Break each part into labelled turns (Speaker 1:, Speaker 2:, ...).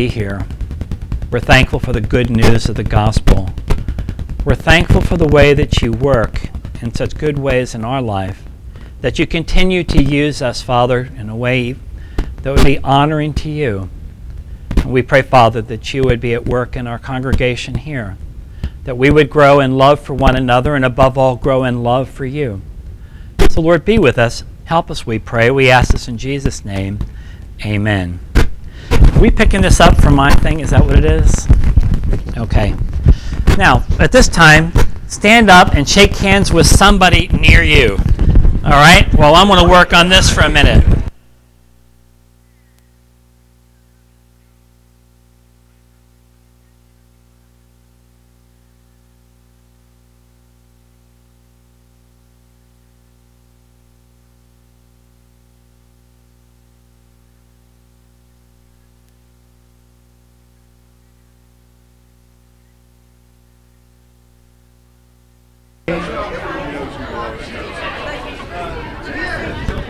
Speaker 1: be here. We're thankful for the good news of the gospel. We're thankful for the way that you work in such good ways in our life, that you continue to use us, Father, in a way that would be honoring to you. And we pray, Father, that you would be at work in our congregation here, that we would grow in love for one another, and above all, grow in love for you. So, Lord, be with us. Help us, we pray. We ask this in Jesus' name. Amen. We picking this up from my thing? Is that what it is? Okay. Now, at this time, stand up and shake hands with somebody near you. All right? Well, I'm going to work on this for a minute.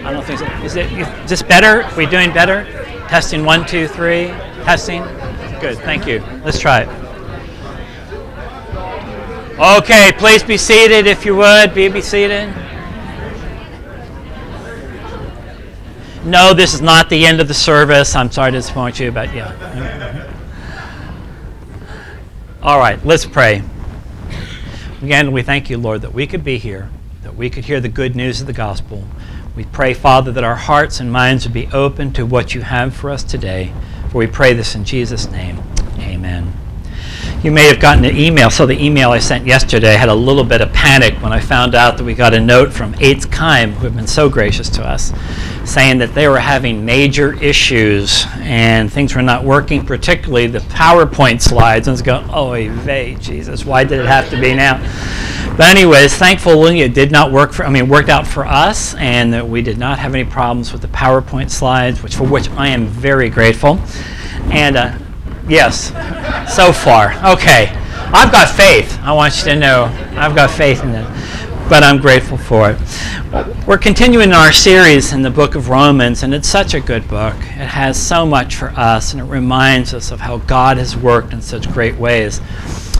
Speaker 1: I don't think so. Is it is this better? Are we doing better? Testing one, two, three. Testing. Good. Thank you. Let's try it. Okay, please be seated if you would. Be, be seated. No, this is not the end of the service. I'm sorry to disappoint you, but yeah. All right, let's pray. Again, we thank you, Lord, that we could be here, that we could hear the good news of the gospel. We pray, Father, that our hearts and minds would be open to what you have for us today. For we pray this in Jesus' name. Amen. You may have gotten an email. So the email I sent yesterday had a little bit of panic when I found out that we got a note from Eitz Chaim, who have been so gracious to us, saying that they were having major issues and things were not working, particularly the PowerPoint slides. And it's going, oh, vey, Jesus, why did it have to be now? But anyways, thankfully it did not work for. I mean, worked out for us, and that we did not have any problems with the PowerPoint slides, which for which I am very grateful. And uh, yes, so far, okay. I've got faith. I want you to know I've got faith in it, but I'm grateful for it. We're continuing our series in the book of Romans, and it's such a good book. It has so much for us, and it reminds us of how God has worked in such great ways.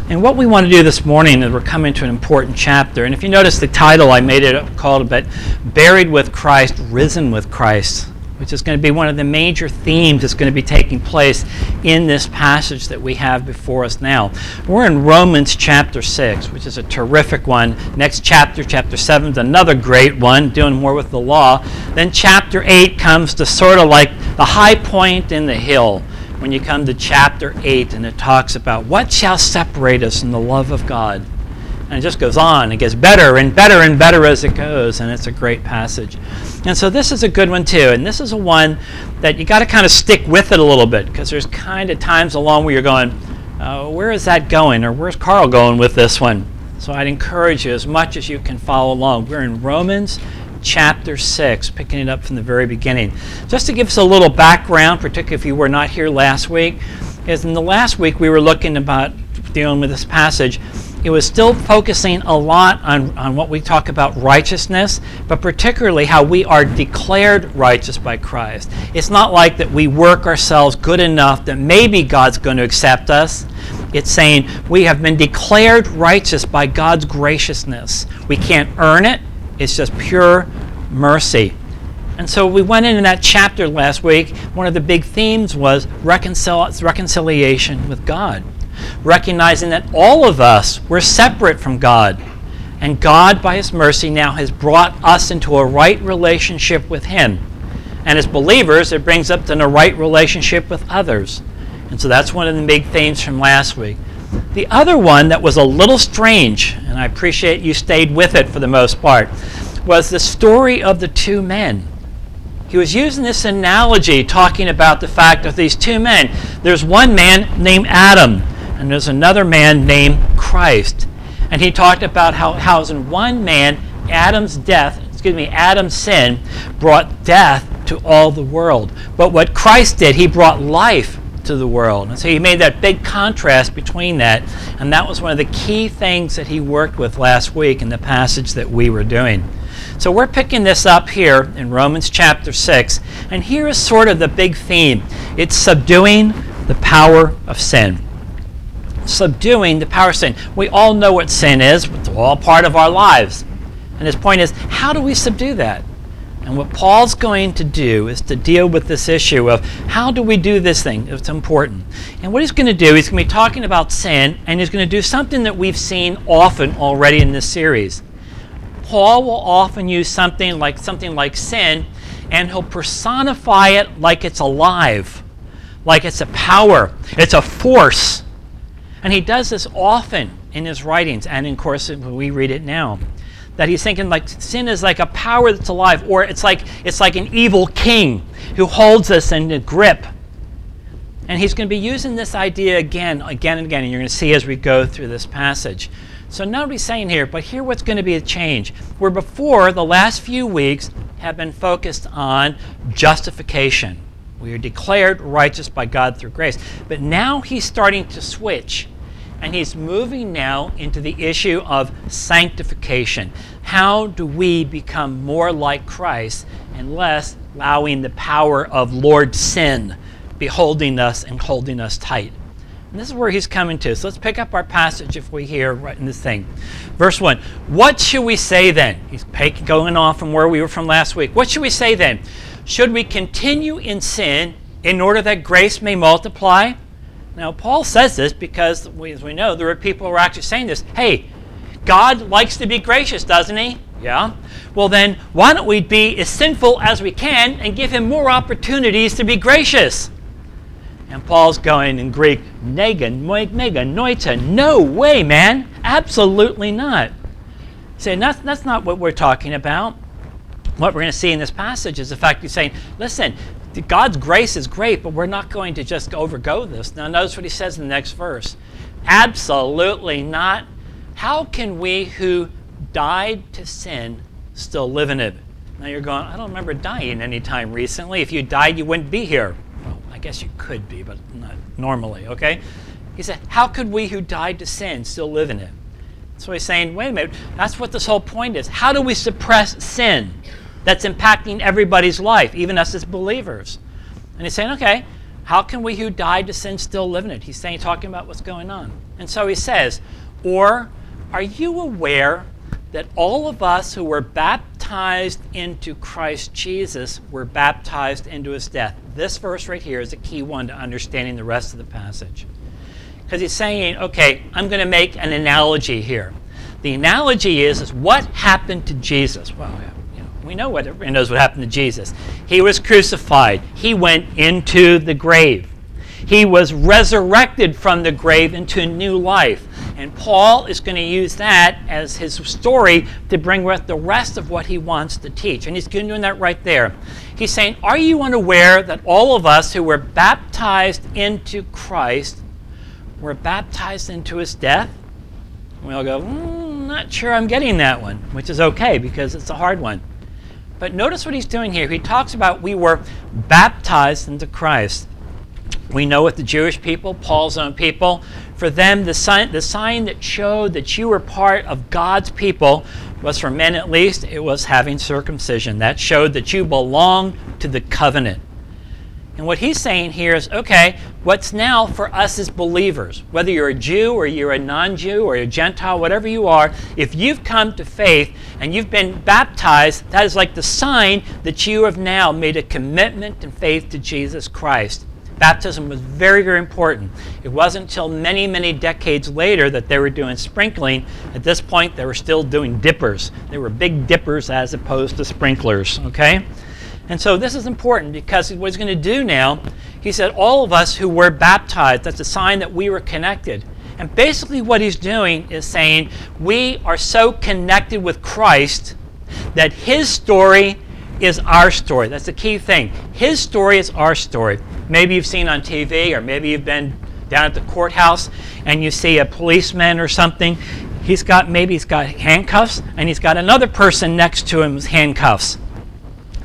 Speaker 1: And what we want to do this morning is we're coming to an important chapter. And if you notice the title, I made it called a bit Buried with Christ, Risen with Christ, which is going to be one of the major themes that's going to be taking place in this passage that we have before us now. We're in Romans chapter 6, which is a terrific one. Next chapter, chapter 7, is another great one, dealing more with the law. Then chapter 8 comes to sort of like the high point in the hill when you come to chapter 8 and it talks about what shall separate us from the love of God. And it just goes on. It gets better and better and better as it goes, and it's a great passage. And so this is a good one too. And this is a one that you got to kind of stick with it a little bit because there's kind of times along where you're going, uh, where is that going? Or where's Carl going with this one? So I'd encourage you as much as you can follow along. We're in Romans chapter 6, picking it up from the very beginning. Just to give us a little background, particularly if you were not here last week, is in the last week we were looking about dealing with this passage. It was still focusing a lot on, on what we talk about righteousness, but particularly how we are declared righteous by Christ. It's not like that we work ourselves good enough that maybe God's going to accept us. It's saying we have been declared righteous by God's graciousness. We can't earn it, it's just pure mercy. And so we went into that chapter last week. One of the big themes was reconcil- reconciliation with God, recognizing that all of us were separate from God. And God, by His mercy, now has brought us into a right relationship with Him. And as believers, it brings up then a right relationship with others. And so that's one of the big themes from last week. The other one that was a little strange, and I appreciate you stayed with it for the most part, was the story of the two men. He was using this analogy talking about the fact of these two men. There's one man named Adam, and there's another man named Christ. And he talked about how, how in one man, Adam's death, excuse me, Adam's sin brought death to all the world. But what Christ did, he brought life to the world. And so he made that big contrast between that. And that was one of the key things that he worked with last week in the passage that we were doing. So we're picking this up here in Romans chapter 6. And here is sort of the big theme it's subduing the power of sin. Subduing the power of sin. We all know what sin is, it's all part of our lives. And his point is, how do we subdue that? And what Paul's going to do is to deal with this issue of how do we do this thing? It's important. And what he's going to do, he's going to be talking about sin, and he's going to do something that we've seen often already in this series. Paul will often use something like something like sin, and he'll personify it like it's alive, like it's a power, it's a force. And he does this often in his writings, and in course we read it now that he's thinking like sin is like a power that's alive, or it's like it's like an evil king who holds us in a grip. And he's going to be using this idea again, again and again, and you're going to see as we go through this passage. So nobody's saying here, but here what's going to be a change. Where before the last few weeks have been focused on justification. We are declared righteous by God through grace. But now he's starting to switch and he's moving now into the issue of sanctification. How do we become more like Christ and less allowing the power of Lord sin beholding us and holding us tight? And this is where he's coming to. So let's pick up our passage if we hear right in this thing. Verse 1. What should we say then? He's going off from where we were from last week. What should we say then? Should we continue in sin in order that grace may multiply? Now, Paul says this because, as we know, there are people who are actually saying this. Hey, God likes to be gracious, doesn't he? Yeah. Well, then, why don't we be as sinful as we can and give him more opportunities to be gracious? And Paul's going in Greek, nega, nega, noita. No way, man. Absolutely not. Saying that's, that's not what we're talking about. What we're going to see in this passage is the fact he's saying, listen, God's grace is great, but we're not going to just overgo this. Now, notice what he says in the next verse. Absolutely not. How can we who died to sin still live in it? Now you're going, I don't remember dying any time recently. If you died, you wouldn't be here. Well, I guess you could be, but not normally, okay? He said, How could we who died to sin still live in it? So he's saying, wait a minute, that's what this whole point is. How do we suppress sin? That's impacting everybody's life, even us as believers. And he's saying, okay, how can we who died to sin still live in it? He's saying, talking about what's going on. And so he says, or are you aware that all of us who were baptized into Christ Jesus were baptized into his death? This verse right here is a key one to understanding the rest of the passage. Because he's saying, okay, I'm going to make an analogy here. The analogy is, is what happened to Jesus? Well, we know what everybody knows what happened to Jesus. He was crucified. He went into the grave. He was resurrected from the grave into new life. And Paul is going to use that as his story to bring with the rest of what he wants to teach. And he's doing that right there. He's saying, Are you unaware that all of us who were baptized into Christ were baptized into his death? And we all go, mm, Not sure I'm getting that one, which is okay because it's a hard one. But notice what he's doing here. He talks about we were baptized into Christ. We know with the Jewish people, Paul's own people, for them, the sign, the sign that showed that you were part of God's people was for men at least, it was having circumcision. That showed that you belonged to the covenant. And what he's saying here is okay, what's now for us as believers, whether you're a Jew or you're a non Jew or a Gentile, whatever you are, if you've come to faith and you've been baptized, that is like the sign that you have now made a commitment and faith to Jesus Christ. Baptism was very, very important. It wasn't until many, many decades later that they were doing sprinkling. At this point, they were still doing dippers. They were big dippers as opposed to sprinklers, okay? And so this is important because what he's going to do now, he said, all of us who were baptized, that's a sign that we were connected. And basically, what he's doing is saying, we are so connected with Christ that his story is our story. That's the key thing. His story is our story. Maybe you've seen on TV, or maybe you've been down at the courthouse and you see a policeman or something. He's got maybe he's got handcuffs, and he's got another person next to him with handcuffs.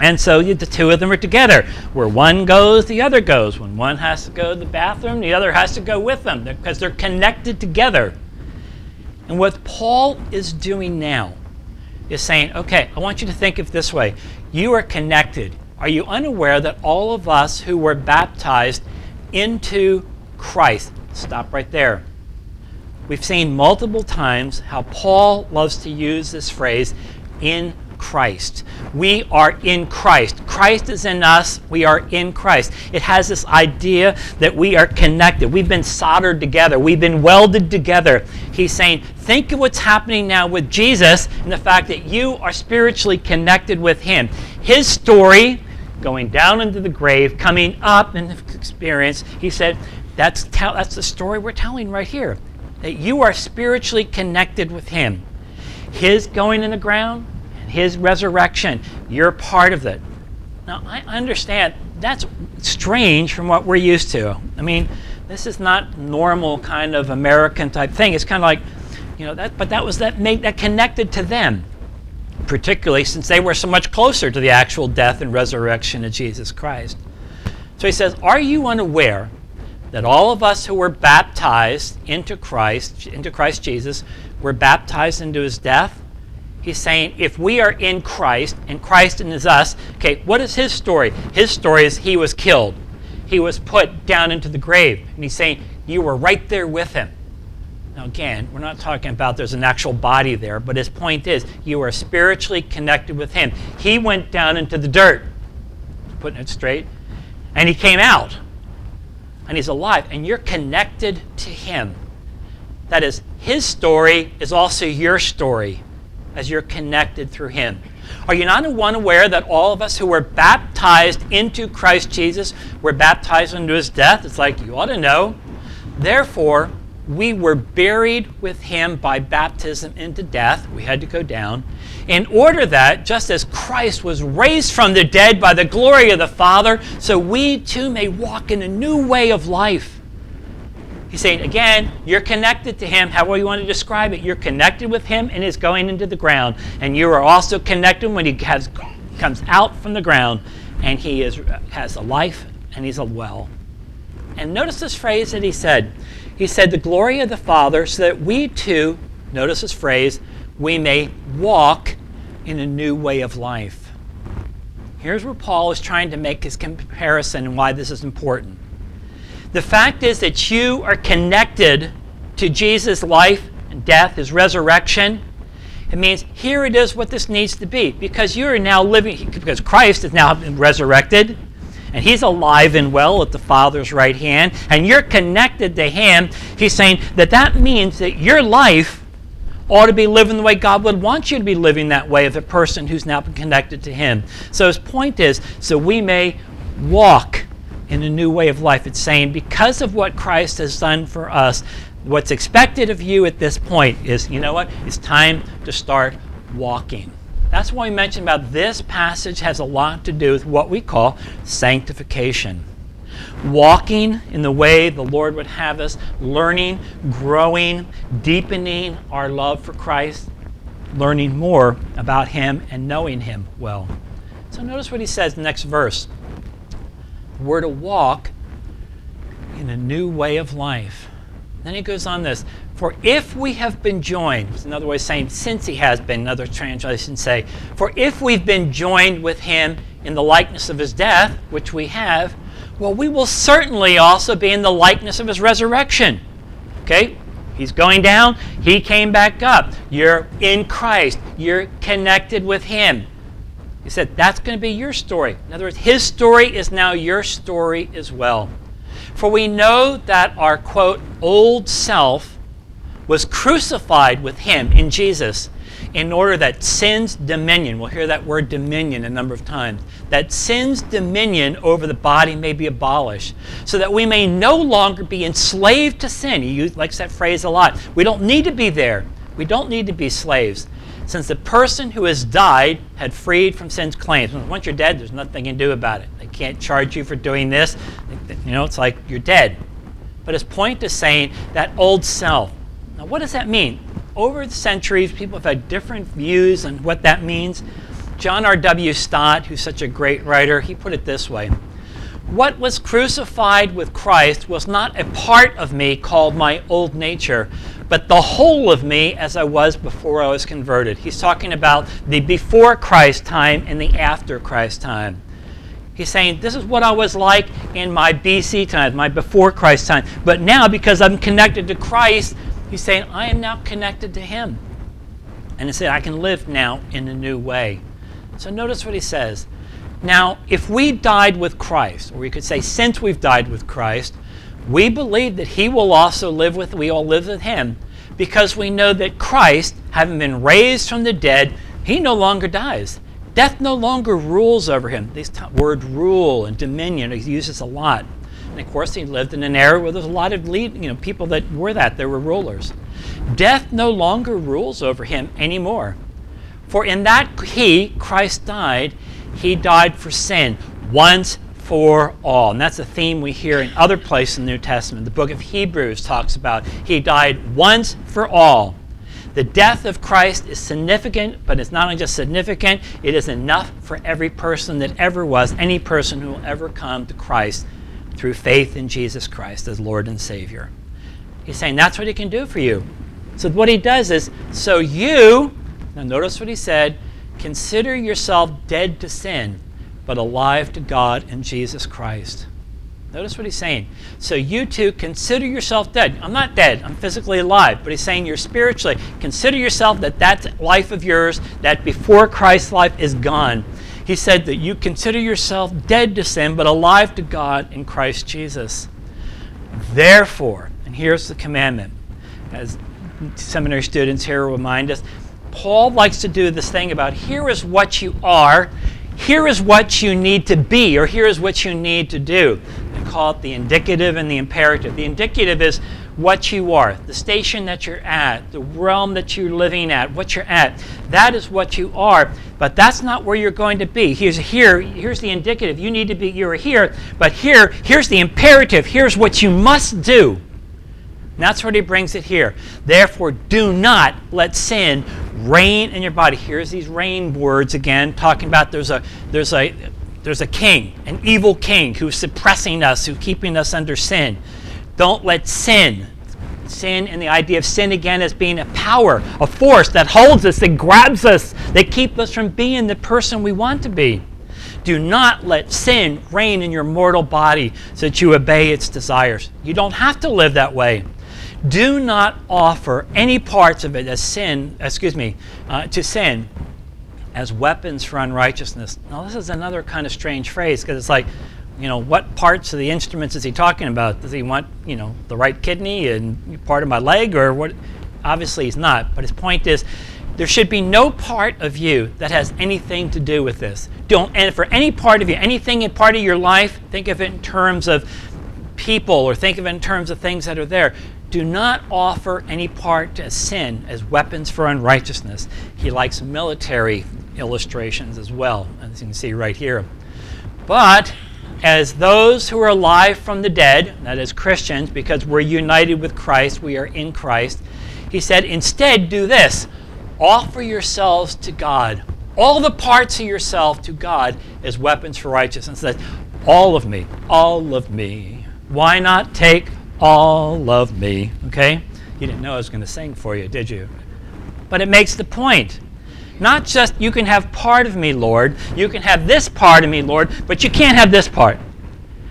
Speaker 1: And so you, the two of them are together. Where one goes, the other goes. When one has to go to the bathroom, the other has to go with them because they're connected together. And what Paul is doing now is saying, okay, I want you to think of this way. You are connected. Are you unaware that all of us who were baptized into Christ. Stop right there. We've seen multiple times how Paul loves to use this phrase, in Christ. We are in Christ. Christ is in us. We are in Christ. It has this idea that we are connected. We've been soldered together. We've been welded together. He's saying, think of what's happening now with Jesus and the fact that you are spiritually connected with Him. His story, going down into the grave, coming up in experience, he said, that's, that's the story we're telling right here. That you are spiritually connected with Him. His going in the ground, his resurrection. You're part of it. Now, I understand that's strange from what we're used to. I mean, this is not normal kind of American type thing. It's kind of like, you know, that, but that was that made that connected to them, particularly since they were so much closer to the actual death and resurrection of Jesus Christ. So he says, Are you unaware that all of us who were baptized into Christ, into Christ Jesus, were baptized into his death? He's saying if we are in Christ and Christ is us, okay, what is his story? His story is he was killed. He was put down into the grave. And he's saying you were right there with him. Now, again, we're not talking about there's an actual body there, but his point is you are spiritually connected with him. He went down into the dirt, putting it straight, and he came out. And he's alive, and you're connected to him. That is, his story is also your story as you're connected through Him. Are you not one aware that all of us who were baptized into Christ Jesus were baptized into His death? It's like you ought to know. Therefore, we were buried with Him by baptism into death. We had to go down. In order that, just as Christ was raised from the dead by the glory of the Father, so we too may walk in a new way of life. He's saying, again, you're connected to him, however you want to describe it. You're connected with him and is going into the ground. And you are also connected when he has, comes out from the ground and he is, has a life and he's a well. And notice this phrase that he said. He said, The glory of the Father, so that we too, notice this phrase, we may walk in a new way of life. Here's where Paul is trying to make his comparison and why this is important. The fact is that you are connected to Jesus' life and death, his resurrection. It means here it is what this needs to be because you are now living, because Christ is now resurrected and he's alive and well at the Father's right hand, and you're connected to him. He's saying that that means that your life ought to be living the way God would want you to be living that way of a person who's now been connected to him. So his point is so we may walk in a new way of life. It's saying, because of what Christ has done for us, what's expected of you at this point is, you know what? It's time to start walking. That's why we mentioned about this passage has a lot to do with what we call sanctification. Walking in the way the Lord would have us, learning, growing, deepening our love for Christ, learning more about Him and knowing Him well. So notice what he says in the next verse. We're to walk in a new way of life. Then he goes on this For if we have been joined, it's another way of saying since he has been, another translation say, For if we've been joined with him in the likeness of his death, which we have, well, we will certainly also be in the likeness of his resurrection. Okay? He's going down, he came back up. You're in Christ, you're connected with him. He said, That's going to be your story. In other words, his story is now your story as well. For we know that our, quote, old self was crucified with him in Jesus in order that sin's dominion, we'll hear that word dominion a number of times, that sin's dominion over the body may be abolished, so that we may no longer be enslaved to sin. He likes that phrase a lot. We don't need to be there. We don't need to be slaves since the person who has died had freed from sin's claims. Once you're dead, there's nothing you can do about it. They can't charge you for doing this. You know, it's like you're dead. But his point is saying that old self. Now, what does that mean? Over the centuries, people have had different views on what that means. John R.W. Stott, who's such a great writer, he put it this way What was crucified with Christ was not a part of me called my old nature, but the whole of me as I was before I was converted. He's talking about the before Christ time and the after Christ time. He's saying, This is what I was like in my BC time, my before Christ time. But now, because I'm connected to Christ, he's saying, I am now connected to Him. And he said, I can live now in a new way. So notice what he says. Now, if we died with Christ, or we could say, since we've died with Christ, we believe that he will also live with, we all live with him, because we know that Christ, having been raised from the dead, he no longer dies. Death no longer rules over him. This word rule and dominion, he uses a lot. And of course, he lived in an era where there's a lot of lead, you know, people that were that, there were rulers. Death no longer rules over him anymore. For in that he, Christ, died, he died for sin once for all. And that's a theme we hear in other places in the New Testament. The book of Hebrews talks about he died once for all. The death of Christ is significant, but it's not only just significant, it is enough for every person that ever was, any person who will ever come to Christ through faith in Jesus Christ as Lord and Savior. He's saying that's what he can do for you. So what he does is, so you, now notice what he said, consider yourself dead to sin, but alive to God in Jesus Christ. Notice what he's saying. So you too consider yourself dead. I'm not dead. I'm physically alive. But he's saying you're spiritually. Consider yourself that that life of yours, that before Christ's life is gone. He said that you consider yourself dead to sin, but alive to God in Christ Jesus. Therefore, and here's the commandment, as seminary students here remind us, Paul likes to do this thing about here is what you are, here is what you need to be, or here is what you need to do They call it the indicative and the imperative. The indicative is what you are, the station that you're at, the realm that you're living at, what you're at. That is what you are, but that's not where you're going to be. Here's here, here's the indicative. You need to be you're here, but here, here's the imperative. Here's what you must do. And that's what he brings it here. Therefore, do not let sin reign in your body. Here's these reign words again, talking about there's a there's a there's a king, an evil king who's suppressing us, who's keeping us under sin. Don't let sin, sin and the idea of sin again as being a power, a force that holds us, that grabs us, that keeps us from being the person we want to be. Do not let sin reign in your mortal body so that you obey its desires. You don't have to live that way. Do not offer any parts of it as sin, excuse me, uh, to sin as weapons for unrighteousness. Now, this is another kind of strange phrase because it's like, you know, what parts of the instruments is he talking about? Does he want, you know, the right kidney and part of my leg or what? Obviously, he's not. But his point is, there should be no part of you that has anything to do with this. Don't, and for any part of you, anything in part of your life, think of it in terms of people or think of it in terms of things that are there. Do not offer any part to sin as weapons for unrighteousness. He likes military illustrations as well, as you can see right here. But as those who are alive from the dead, that is Christians, because we're united with Christ, we are in Christ, he said, instead do this offer yourselves to God. All the parts of yourself to God as weapons for righteousness. That all of me, all of me. Why not take all of me? Okay? You didn't know I was going to sing for you, did you? But it makes the point. Not just, you can have part of me, Lord. You can have this part of me, Lord, but you can't have this part.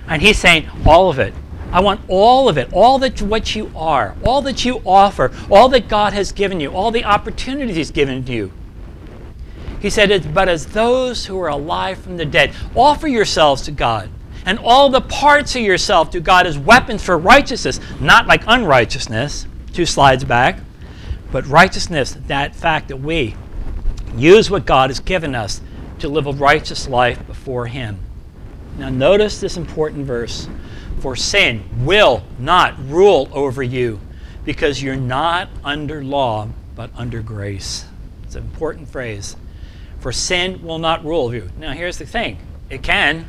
Speaker 1: And he's saying, all of it. I want all of it, all that what you are, all that you offer, all that God has given you, all the opportunities He's given to you. He said, But as those who are alive from the dead, offer yourselves to God, and all the parts of yourself to God as weapons for righteousness, not like unrighteousness, two slides back, but righteousness, that fact that we use what God has given us to live a righteous life before Him. Now, notice this important verse For sin will not rule over you because you're not under law, but under grace. It's an important phrase. For sin will not rule you. Now, here's the thing it can.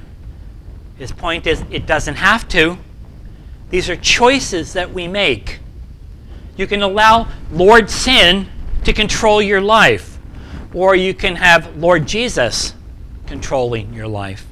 Speaker 1: His point is, it doesn't have to. These are choices that we make. You can allow Lord sin to control your life or you can have Lord Jesus controlling your life.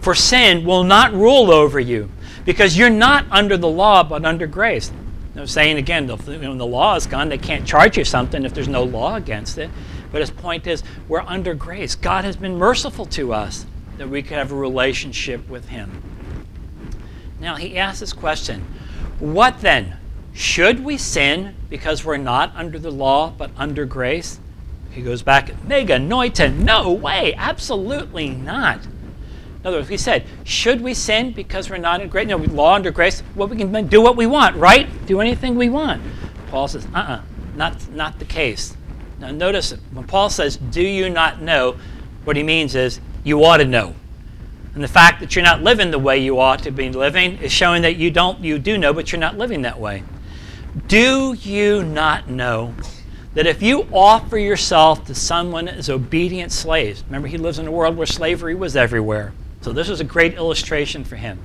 Speaker 1: For sin will not rule over you because you're not under the law but under grace. I'm saying again, when the law is gone, they can't charge you something if there's no law against it. But his point is, we're under grace. God has been merciful to us. That we could have a relationship with Him. Now, he asks this question What then? Should we sin because we're not under the law but under grace? He goes back, me genoito, no way, absolutely not. In other words, he said, should we sin because we're not in grace? No, law under grace, well, we can do what we want, right? Do anything we want. Paul says, uh uh-uh, uh, not, not the case. Now, notice when Paul says, do you not know, what he means is, you ought to know. And the fact that you're not living the way you ought to be living is showing that you don't you do know, but you're not living that way. Do you not know that if you offer yourself to someone as obedient slaves, remember he lives in a world where slavery was everywhere. So this is a great illustration for him.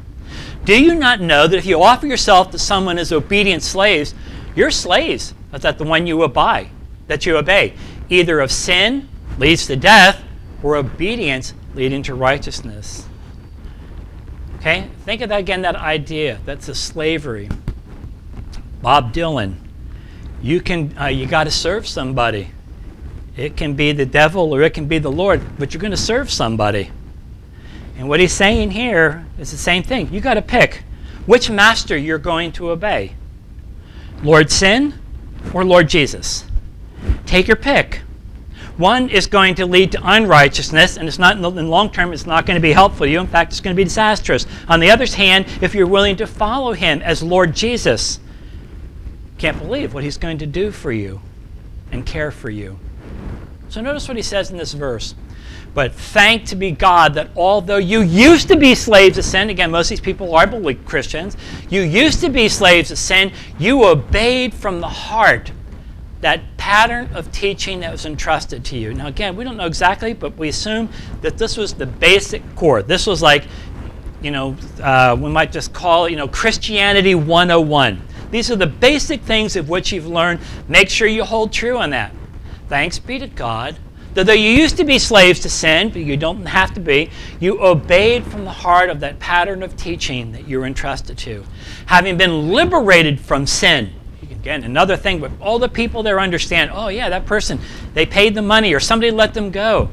Speaker 1: Do you not know that if you offer yourself to someone as obedient slaves, you're slaves, but that the one you obey, that you obey, either of sin leads to death or obedience leading to righteousness. Okay? Think of that again, that idea. That's a slavery. Bob Dylan you can uh, you got to serve somebody. It can be the devil or it can be the Lord, but you're going to serve somebody. And what he's saying here is the same thing. You got to pick which master you're going to obey. Lord sin or Lord Jesus. Take your pick. One is going to lead to unrighteousness, and it's not in the long term. It's not going to be helpful to you. In fact, it's going to be disastrous. On the other hand, if you're willing to follow Him as Lord Jesus, can't believe what he's going to do for you and care for you. So notice what he says in this verse. But thank to be God that although you used to be slaves of sin, again, most of these people are believe Christians, you used to be slaves of sin, you obeyed from the heart that pattern of teaching that was entrusted to you. Now, again, we don't know exactly, but we assume that this was the basic core. This was like, you know, uh, we might just call it, you know, Christianity 101. These are the basic things of which you've learned. Make sure you hold true on that. Thanks be to God that though you used to be slaves to sin, but you don't have to be, you obeyed from the heart of that pattern of teaching that you were entrusted to. Having been liberated from sin, again, another thing, but all the people there understand, oh, yeah, that person, they paid the money or somebody let them go.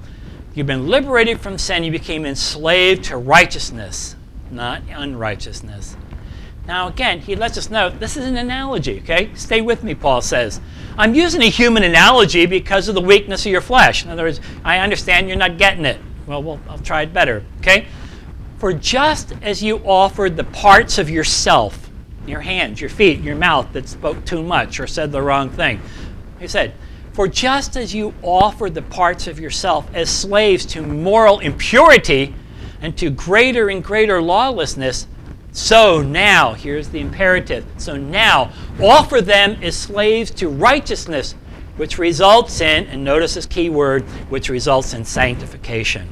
Speaker 1: You've been liberated from sin, you became enslaved to righteousness, not unrighteousness. Now, again, he lets us know this is an analogy, okay? Stay with me, Paul says. I'm using a human analogy because of the weakness of your flesh. In other words, I understand you're not getting it. Well, well I'll try it better, okay? For just as you offered the parts of yourself, your hands, your feet, your mouth that spoke too much or said the wrong thing, he said, For just as you offered the parts of yourself as slaves to moral impurity and to greater and greater lawlessness, so now, here's the imperative. So now, offer them as slaves to righteousness, which results in, and notice this key word, which results in sanctification.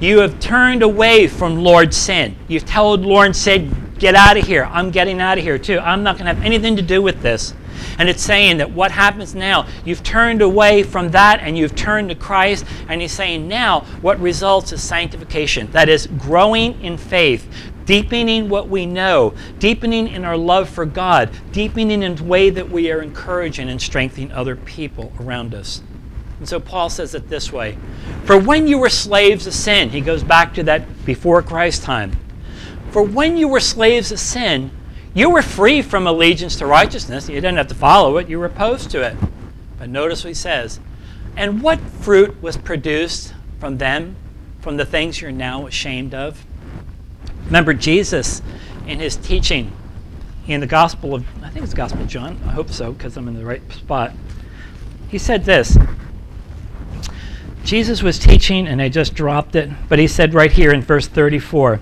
Speaker 1: You have turned away from Lord's sin. You've told Lord sin, get out of here. I'm getting out of here too. I'm not going to have anything to do with this. And it's saying that what happens now, you've turned away from that and you've turned to Christ. And he's saying now what results is sanctification. That is growing in faith, deepening what we know, deepening in our love for God, deepening in the way that we are encouraging and strengthening other people around us. And so Paul says it this way For when you were slaves of sin, he goes back to that before Christ time. For when you were slaves of sin, you were free from allegiance to righteousness. You didn't have to follow it, you were opposed to it. But notice what he says. And what fruit was produced from them, from the things you're now ashamed of? Remember Jesus in his teaching in the Gospel of, I think it's Gospel of John. I hope so because I'm in the right spot. He said this. Jesus was teaching and I just dropped it, but he said right here in verse 34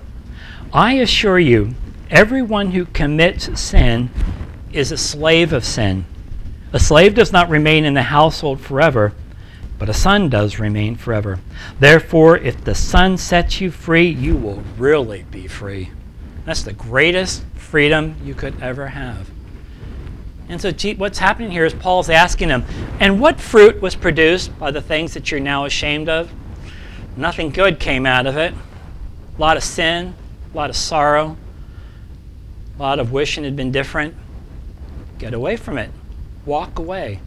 Speaker 1: I assure you, everyone who commits sin is a slave of sin. A slave does not remain in the household forever but a son does remain forever. Therefore, if the son sets you free, you will really be free. That's the greatest freedom you could ever have. And so, what's happening here is Paul's asking him, and what fruit was produced by the things that you're now ashamed of? Nothing good came out of it. A lot of sin, a lot of sorrow, a lot of wishing had been different. Get away from it. Walk away.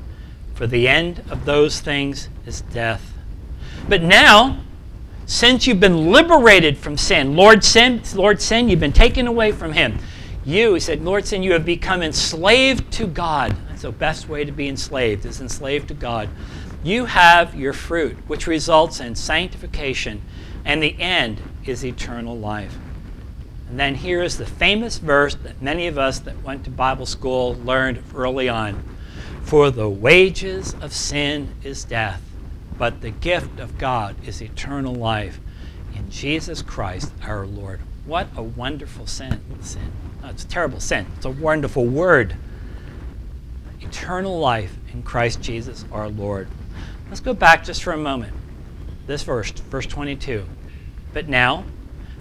Speaker 1: For the end of those things is death. But now since you've been liberated from sin, Lord sin, Lord sin, you've been taken away from him. You, he said, Lord sin, you have become enslaved to God. That's the best way to be enslaved, is enslaved to God. You have your fruit, which results in sanctification, and the end is eternal life. And then here is the famous verse that many of us that went to Bible school learned early on For the wages of sin is death, but the gift of God is eternal life in Jesus Christ our Lord. What a wonderful sin. sin. No, it's a terrible sin. It's a wonderful word. Eternal life in Christ Jesus our Lord. Let's go back just for a moment. This verse, verse 22. But now,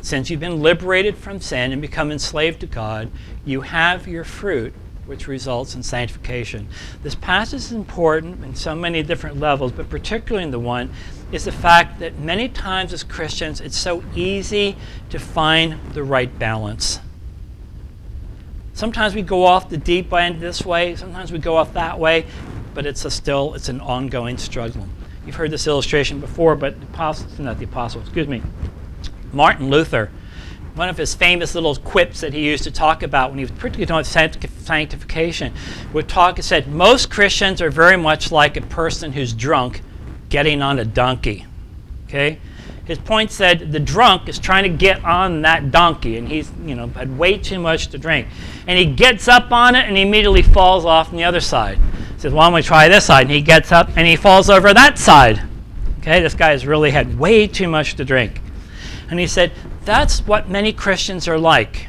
Speaker 1: since you've been liberated from sin and become enslaved to God, you have your fruit, which results in sanctification. This passage is important in so many different levels, but particularly in the one is the fact that many times as Christians, it's so easy to find the right balance. Sometimes we go off the deep end this way, sometimes we go off that way, but it's a still it's an ongoing struggle. You've heard this illustration before, but the apostles, not the apostles, excuse me, Martin Luther, one of his famous little quips that he used to talk about when he was particularly talking sanctification, would talk, and said, most Christians are very much like a person who's drunk getting on a donkey. Okay? His point said the drunk is trying to get on that donkey and he's, you know, had way too much to drink. And he gets up on it and he immediately falls off on the other side. He says, Why don't we try this side? And he gets up and he falls over that side. Okay, this guy has really had way too much to drink. And he said, That's what many Christians are like.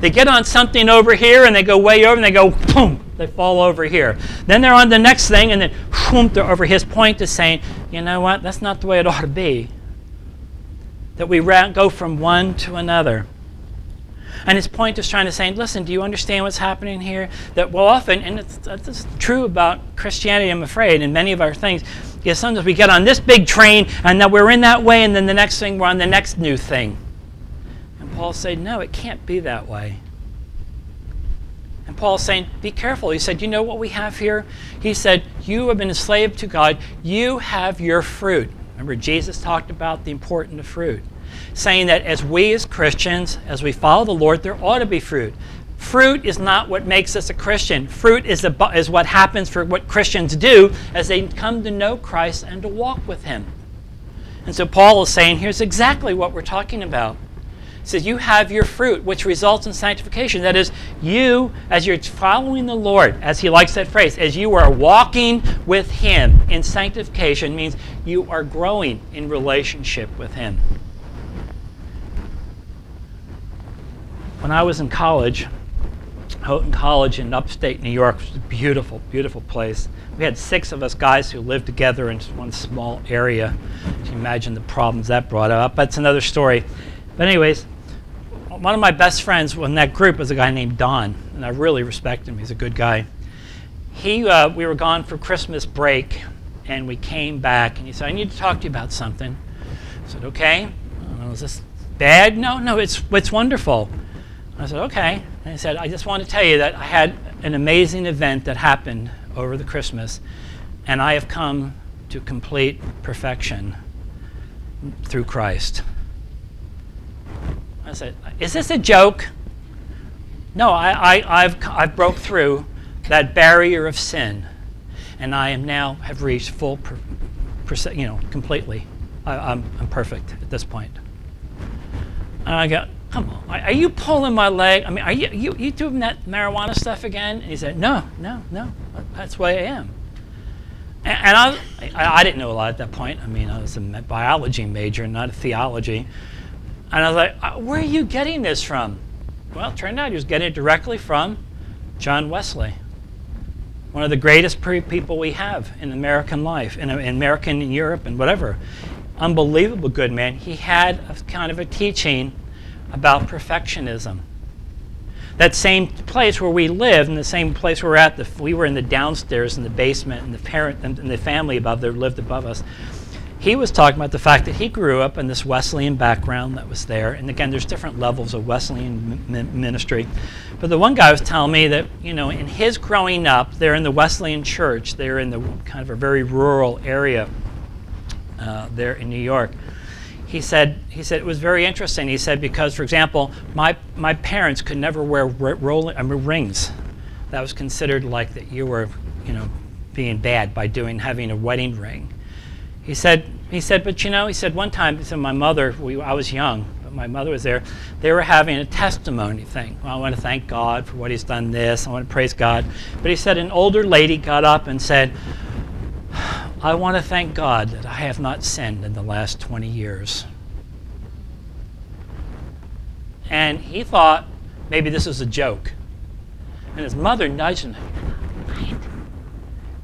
Speaker 1: They get on something over here and they go way over and they go, boom, they fall over here. Then they're on the next thing and then, boom, they're over. His point is saying, you know what? That's not the way it ought to be. That we go from one to another. And his point is trying to say, listen, do you understand what's happening here? That well, often, and it's, true about Christianity, I'm afraid, and many of our things, is sometimes we get on this big train and that we're in that way, and then the next thing we're on the next new thing. And Paul said, no, it can't be that way. And Paul's saying, be careful. He said, you know what we have here? He said, you have been enslaved to God. You have your fruit. Remember, Jesus talked about the importance of fruit saying that as we as Christians, as we follow the Lord, there ought to be fruit. Fruit is not what makes us a Christian. Fruit is, is what happens for what Christians do as they come to know Christ and to walk with Him. And so Paul is saying here's exactly what we're talking about. He says, You have your fruit, which results in sanctification. That is, you, as you're following the Lord, as he likes that phrase, as you are walking with Him in sanctification, means you are growing in relationship with Him. When I was in college, Houghton College in upstate New York was a beautiful, beautiful place. We had six of us guys who lived together in one small area. You imagine the problems that brought up. That's another story. But anyways, one of my best friends in that group was a guy named Don, and I really respect him. He's a good guy. He, uh, we were gone for Christmas break, and we came back, and he said, "I need to talk to you about something." I said, "Okay." I know, is this bad? No, no, it's it's wonderful. I said, okay. And he said, I just want to tell you that I had an amazing event that happened over the Christmas, and I have come to complete perfection through Christ. I said, is this a joke? No, I, I, have I've broke through that barrier of sin, and I am now have reached full, per, per, you know, completely. I, I'm, I'm perfect at this point. And I go, come on, are you pulling my leg? I mean, are you, you, you doing that marijuana stuff again? And he said, no, no, no, that's why I am. And, and I, I, didn't know a lot at that point. I mean, I was a biology major, not a theology. And I was like, uh, where are you getting this from? Well, it turned out he was getting it directly from John Wesley, one of the greatest people we have in American life, in, in American Europe and whatever. Unbelievable good man. He had a kind of a teaching about perfectionism. That same place where we lived, in the same place where we're at, the, we were in the downstairs in the basement, and the parent and, the family above there lived above us. He was talking about the fact that he grew up in this Wesleyan background that was there. And again, there's different levels of Wesleyan ministry. But the one guy was telling me that, you know, in his growing up, they're in the Wesleyan church, they're in the kind of a very rural area uh, there in New York he said, he said it was very interesting. He said because, for example, my, my parents could never wear rolling, I mean, rings. That was considered like that you were, you know, being bad by doing having a wedding ring. He said, he said, but you know, he said one time, he said my mother, we, I was young, but my mother was there. They were having a testimony thing. Well, I want to thank God for what He's done. This, I want to praise God. But he said an older lady got up and said, I want to thank God that I have not sinned in the last 20 years. And he thought maybe this was a joke. And his mother nudged him.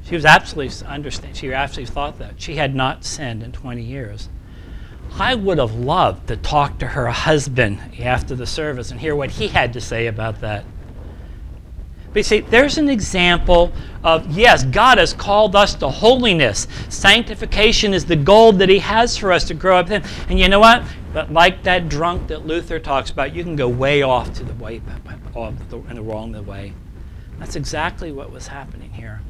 Speaker 1: She was absolutely understand. She absolutely thought that she had not sinned in 20 years. I would have loved to talk to her husband after the service and hear what he had to say about that. But see, there's an example of yes, God has called us to holiness. Sanctification is the goal that He has for us to grow up in. And you know what? But like that drunk that Luther talks about, you can go way off to the way, off the, in the wrong way. That's exactly what was happening here.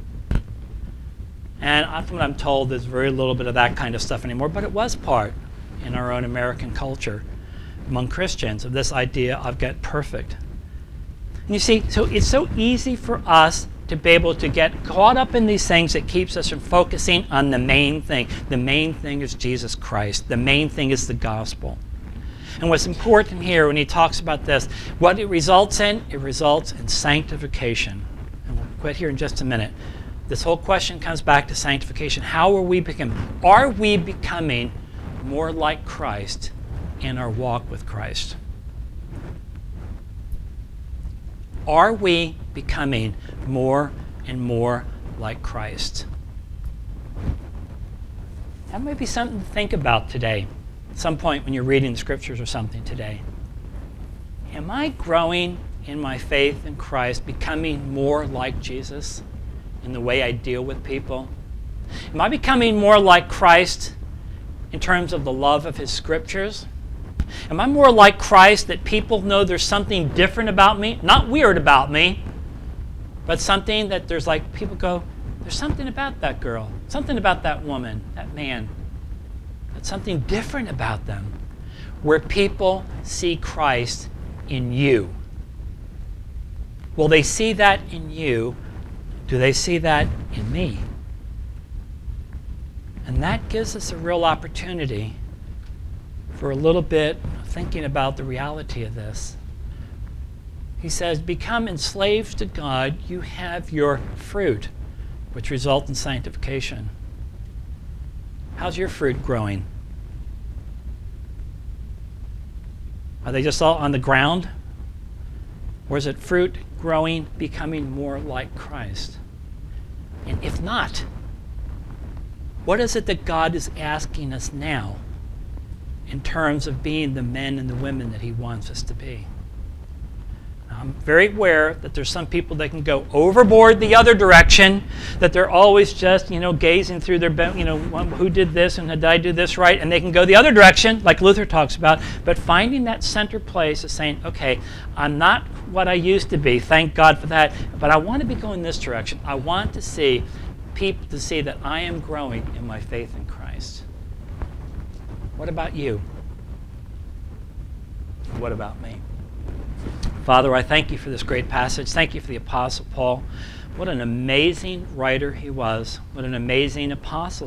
Speaker 1: And from what I'm told, there's very little bit of that kind of stuff anymore, but it was part in our own American culture among Christians of this idea of get perfect. And you see, so it's so easy for us to be able to get caught up in these things that keeps us from focusing on the main thing. The main thing is Jesus Christ. The main thing is the gospel. And what's important here when he talks about this, what it results in, it results in sanctification. And we'll quit here in just a minute. This whole question comes back to sanctification. How are we becoming? Are we becoming more like Christ in our walk with Christ? Are we becoming more and more like Christ? That might be something to think about today, at some point when you're reading the scriptures or something today. Am I growing in my faith in Christ, becoming more like Jesus in the way I deal with people? Am I becoming more like Christ in terms of the love of his scriptures? Am I more like Christ that people know there's something different about me? Not weird about me, but something that there's like people go, there's something about that girl, something about that woman, that man. That's something different about them. Where people see Christ in you. Will they see that in you? Do they see that in me? And that gives us a real opportunity for a little bit thinking about the reality of this. He says, Become enslaved to God, you have your fruit, which result in sanctification. How's your fruit growing? Are they just all on the ground? Or is it fruit growing, becoming more like Christ? And if not, what is it that God is asking us now? In terms of being the men and the women that He wants us to be. I'm very aware that there's some people that can go overboard the other direction, that they're always just, you know, gazing through their, you know, who did this and did I do this right? And they can go the other direction, like Luther talks about. But finding that center place is saying, okay, I'm not what I used to be. Thank God for that. But I want to be going this direction. I want to see people to see that I am growing in my faith in Christ. What about you? What about me? Father, I thank you for this great passage. Thank you for the Apostle Paul. What an amazing writer he was. What an amazing apostle